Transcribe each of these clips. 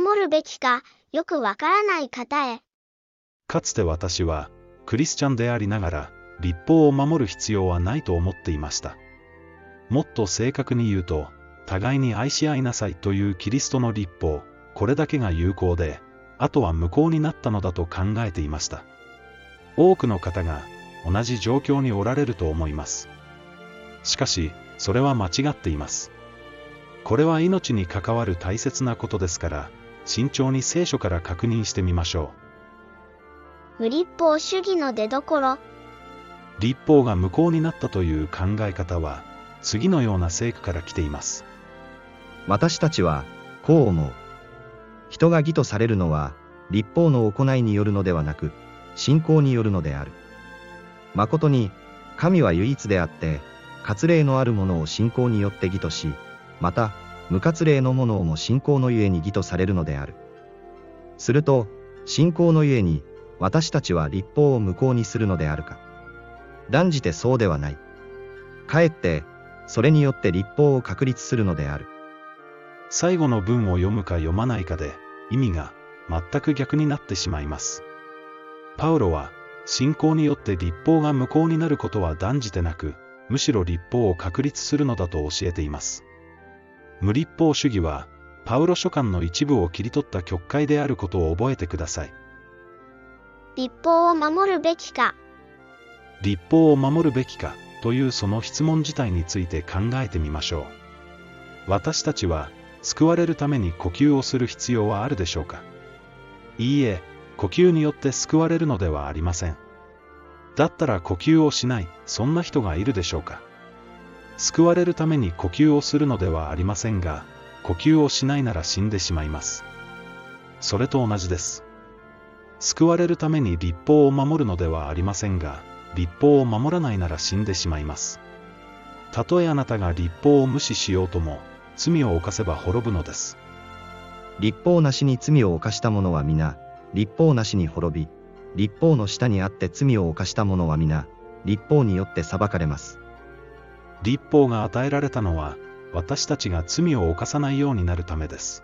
守るべきか、よくわからない方へ。かつて私は、クリスチャンでありながら、立法を守る必要はないと思っていました。もっと正確に言うと、互いに愛し合いなさいというキリストの立法、これだけが有効で、あとは無効になったのだと考えていました。多くの方が同じ状況におられると思います。しかし、それは間違っています。これは命に関わる大切なことですから、慎重に聖書から確認してみましょう。無立法主義の出所。立法が無効になったという考え方は、次のような聖句から来ています。私たちは、こう思う。人が義とされるのは、立法の行いによるのではなく、信仰によるのである。誠に、神は唯一であって、割礼のあるものを信仰によって義とし、また、無割礼のものをも信仰のゆえに義とされるのである。すると、信仰のゆえに、私たちは立法を無効にするのであるか。断じてそうではない。かえって、それによって立法を確立するのである。最後の文を読むか読まないかで、意味が全く逆になってしまいます。パウロは、信仰によって立法が無効になることは断じてなく、むしろ立法を確立するのだと教えています。無立法主義は、パウロ書簡の一部を切り取った曲解であることを覚えてください。立法を守るべきか。立法を守るべきかというその質問自体について考えてみましょう。私たちは、救われるために呼吸をする必要はあるでしょうかいいえ、呼吸によって救われるのではありません。だったら呼吸をしない、そんな人がいるでしょうか救われるために呼吸をするのではありませんが、呼吸をしないなら死んでしまいます。それと同じです。救われるために立法を守るのではありませんが、立法を守らないなら死んでしまいます。たとえあなたが立法を無視しようとも、罪を犯せば滅ぶのです。立法なしに罪を犯した者は皆、立法なしに滅び、立法の下にあって罪を犯した者は皆、立法によって裁かれます。立法が与えられたのは、私たちが罪を犯さないようになるためです。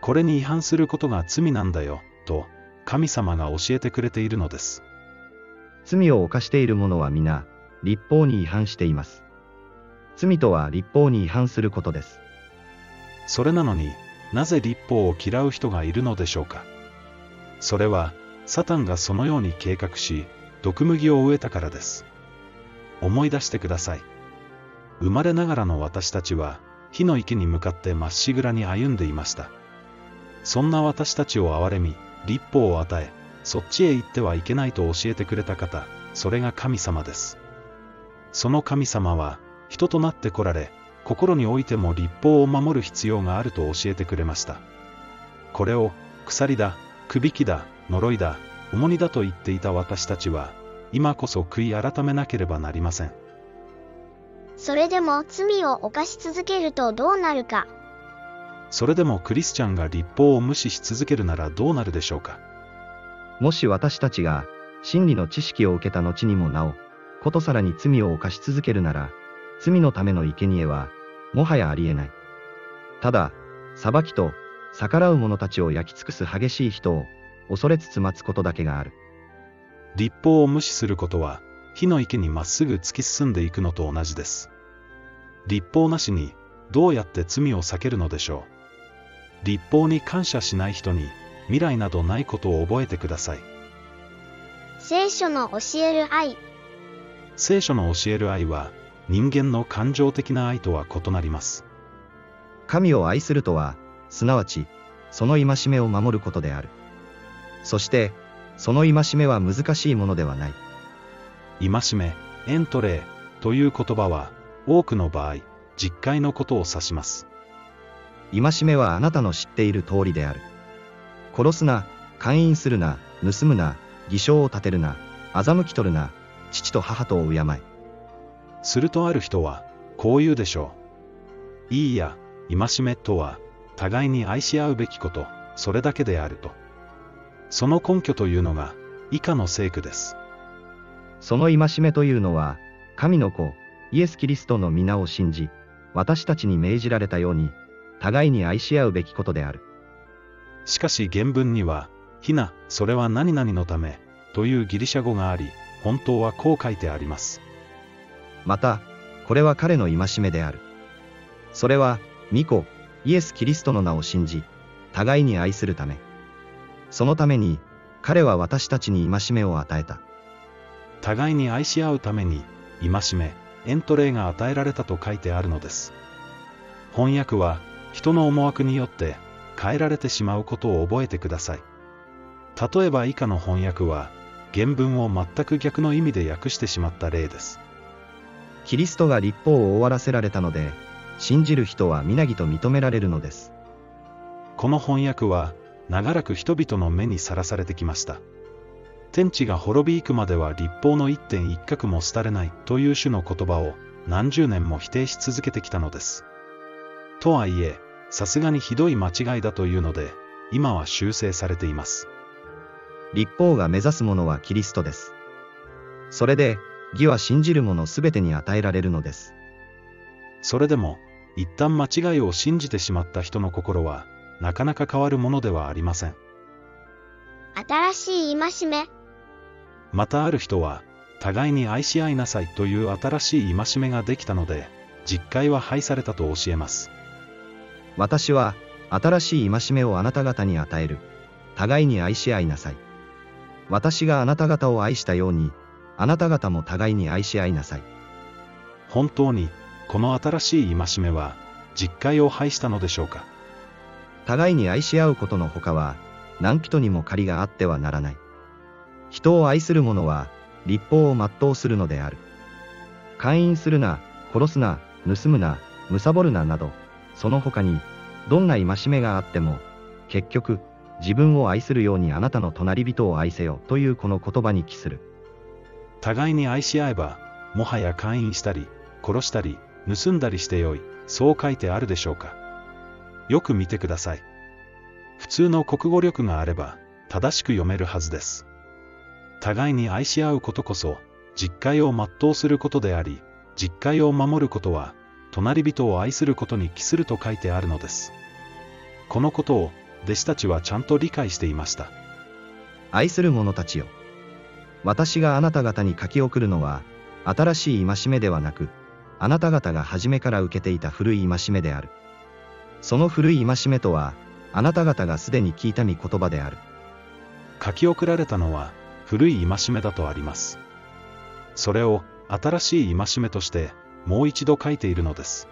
これに違反することが罪なんだよ、と、神様が教えてくれているのです。罪を犯している者は皆、立法に違反しています。罪とは立法に違反することです。それなのになぜ立法を嫌う人がいるのでしょうか。それは、サタンがそのように計画し、毒麦を植えたからです。思い出してください。生まれながらの私たちは、火の池に向かってまっしぐらに歩んでいました。そんな私たちを憐れみ、立法を与え、そっちへ行ってはいけないと教えてくれた方、それが神様です。その神様は、人となって来られ、心においても立法を守る必要があると教えてくれました。これを、鎖だ、くびきだ、呪いだ、重荷だと言っていた私たちは、今こそ悔い改めなければなりません。それでも罪を犯し続けるとどうなるか？それでもクリスチャンが立法を無視し続けるならどうなるでしょうか？もし私たちが真理の知識を受けた後にもなお、ことさらに罪を犯し続けるなら、罪のための生贄は、もはやありえない。ただ、裁きと逆らう者たちを焼き尽くす激しい人を恐れつつ待つことだけがある。立法を無視することは、火の池にまっすぐ突き進んでいくのと同じです。立法なしに、どうやって罪を避けるのでしょう。立法に感謝しない人に、未来などないことを覚えてください。聖書の教える愛。聖書の教える愛は、人間の感情的な愛とは異なります。神を愛するとは、すなわち、その戒めを守ることである。そして、その戒めは難しいものではない。戒め、エントレーという言葉は、多くの場合、実戒のことを指します。戒めはあなたの知っている通りである。殺すな、勧誘するな、盗むな、偽証を立てるな、欺き取るな、父と母とを敬え。するとある人は、こう言うでしょう。いいや、戒めとは、互いに愛し合うべきこと、それだけであると。その根拠というのが、以下の聖句です。その戒めというのは、神の子、イエス・キリストの皆を信じ、私たちに命じられたように、互いに愛し合うべきことである。しかし原文には、ひな、それは何々のため、というギリシャ語があり、本当はこう書いてあります。また、これは彼の戒めである。それは、御子、イエス・キリストの名を信じ、互いに愛するため。そのために、彼は私たちに戒めを与えた。互いに愛し合うために、戒め、エントレーが与えられたと書いてあるのです。翻訳は、人の思惑によって変えられてしまうことを覚えてください。例えば以下の翻訳は、原文を全く逆の意味で訳してしまった例です。キリストが立法を終わらせられたので、信じる人は皆と認められるのです。この翻訳は、長らく人々の目にさらされてきました。天地が滅び行くまでは立法の一点一角も廃れないという種の言葉を何十年も否定し続けてきたのです。とはいえ、さすがにひどい間違いだというので、今は修正されています。立法が目指すものはキリストです。それで、義は信じる者すべてに与えられるのです。それでも、一旦間違いを信じてしまった人の心は、なかなか変わるものではありません。新しい戒め。またある人は、互いに愛し合いなさいという新しい戒めができたので、実戒は廃されたと教えます。私は、新しい戒めをあなた方に与える。互いに愛し合いなさい。私があなた方を愛したように、あなた方も互いに愛し合いなさい。本当に、この新しい戒めは、実戒を廃したのでしょうか？互いに愛し合うことのほかは、何人にも借りがあってはならない。人を愛する者は、立法を全うするのである。勧誘するな、殺すな、盗むな、貪るななど、その他に、どんな戒めがあっても、結局、自分を愛するようにあなたの隣人を愛せよというこの言葉に帰する。互いに愛し合えば、もはや勧誘したり、殺したり、盗んだりしてよい、そう書いてあるでしょうか。よく見てください。普通の国語力があれば、正しく読めるはずです。互いに愛し合うことこそ、実戒を全うすることであり、実戒を守ることは、隣人を愛することに帰すると書いてあるのです。このことを、弟子たちはちゃんと理解していました。愛する者たちよ。私があなた方に書き送るのは、新しい戒めではなく、あなた方が初めから受けていた古い戒めである。その古い戒めとは、あなた方がすでに聞いた御言葉である。書き送られたのは、古い戒めだとあります。それを、新しい戒めとして、もう一度書いているのです。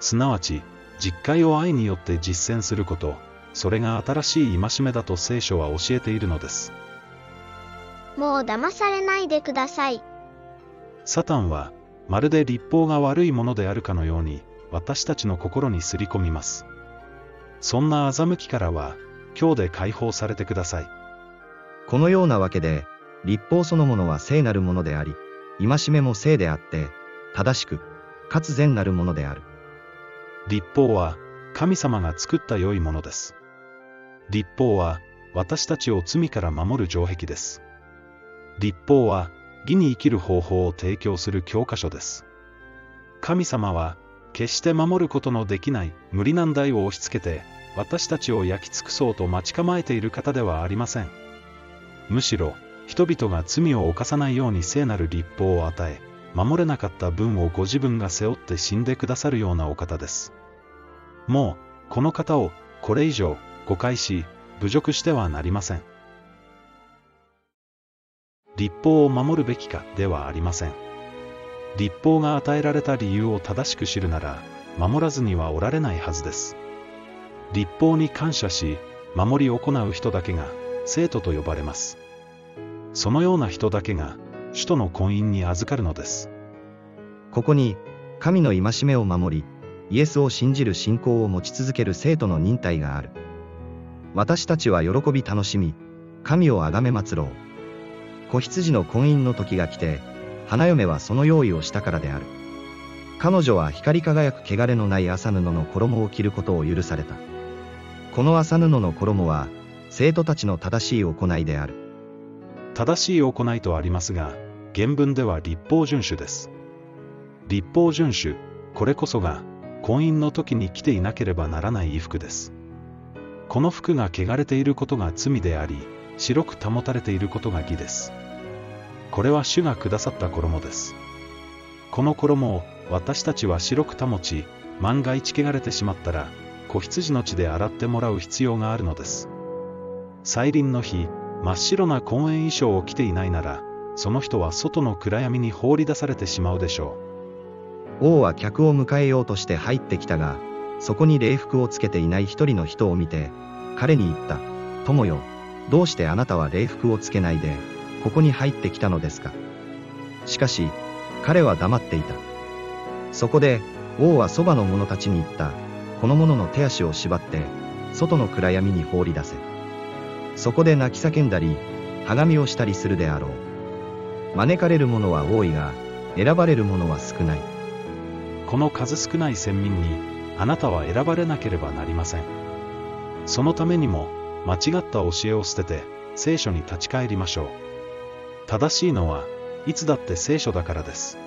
すなわち、実戒を愛によって実践すること、それが新しい戒めだと聖書は教えているのです。もう騙されないでください。サタンは、まるで立法が悪いものであるかのように、私たちの心にすり込みます。そんな欺きからは、今日で解放されてください。このようなわけで、立法そのものは聖なるものであり、戒めも聖であって、正しく、かつ善なるものである。立法は、神様が作った良いものです。立法は、私たちを罪から守る城壁です。立法は、義に生きる方法を提供する教科書です。神様は、決して守ることのできない無理難題を押し付けて、私たちを焼き尽くそうと待ち構えている方ではありません。むしろ、人々が罪を犯さないように聖なる立法を与え、守れなかった分をご自分が背負って死んでくださるようなお方です。もう、この方を、これ以上、誤解し、侮辱してはなりません。立法を守るべきかではありません。立法が与えられた理由を正しく知るなら、守らずにはおられないはずです。立法に感謝し、守り行う人だけが、生徒と呼ばれます。そのような人だけが、首都の婚姻に預かるのです。ここに、神の戒めを守り、イエスを信じる信仰を持ち続ける生徒の忍耐がある。私たちは喜び楽しみ、神をあがめ祭ろう。子羊の婚姻の時が来て、花嫁はその用意をしたからである。彼女は光り輝く汚れのない麻布の衣を着ることを許された。この麻布の衣は、生徒たちの正しい行いである。正しい行いとありますが、原文では立法遵守です。立法遵守、これこそが、婚姻の時に着ていなければならない衣服です。この服が汚れていることが罪であり、白く保たれていることが義です。これは主がくださった衣です。この衣を私たちは白く保ち、万が一汚れてしまったら、子羊の血で洗ってもらう必要があるのです。再臨の日、真っ白な婚宴衣装を着ていないなら、その人は外の暗闇に放り出されてしまうでしょう王は客を迎えようとして入ってきたが、そこに礼服をつけていない一人の人を見て、彼に言った。友よ、どうしてあなたは礼服をつけないで、ここに入ってきたのですか？しかし、彼は黙っていた。そこで、王はそばの者たちに言った。この者の手足を縛って、外の暗闇に放り出せ。そこで泣き叫んだり、はがみをしたりするであろう。招かれる者は多いが、選ばれる者は少ない。この数少ない先民に、あなたは選ばれなければなりません。そのためにも、間違った教えを捨てて、聖書に立ち返りましょう。正しいのは、いつだって聖書だからです。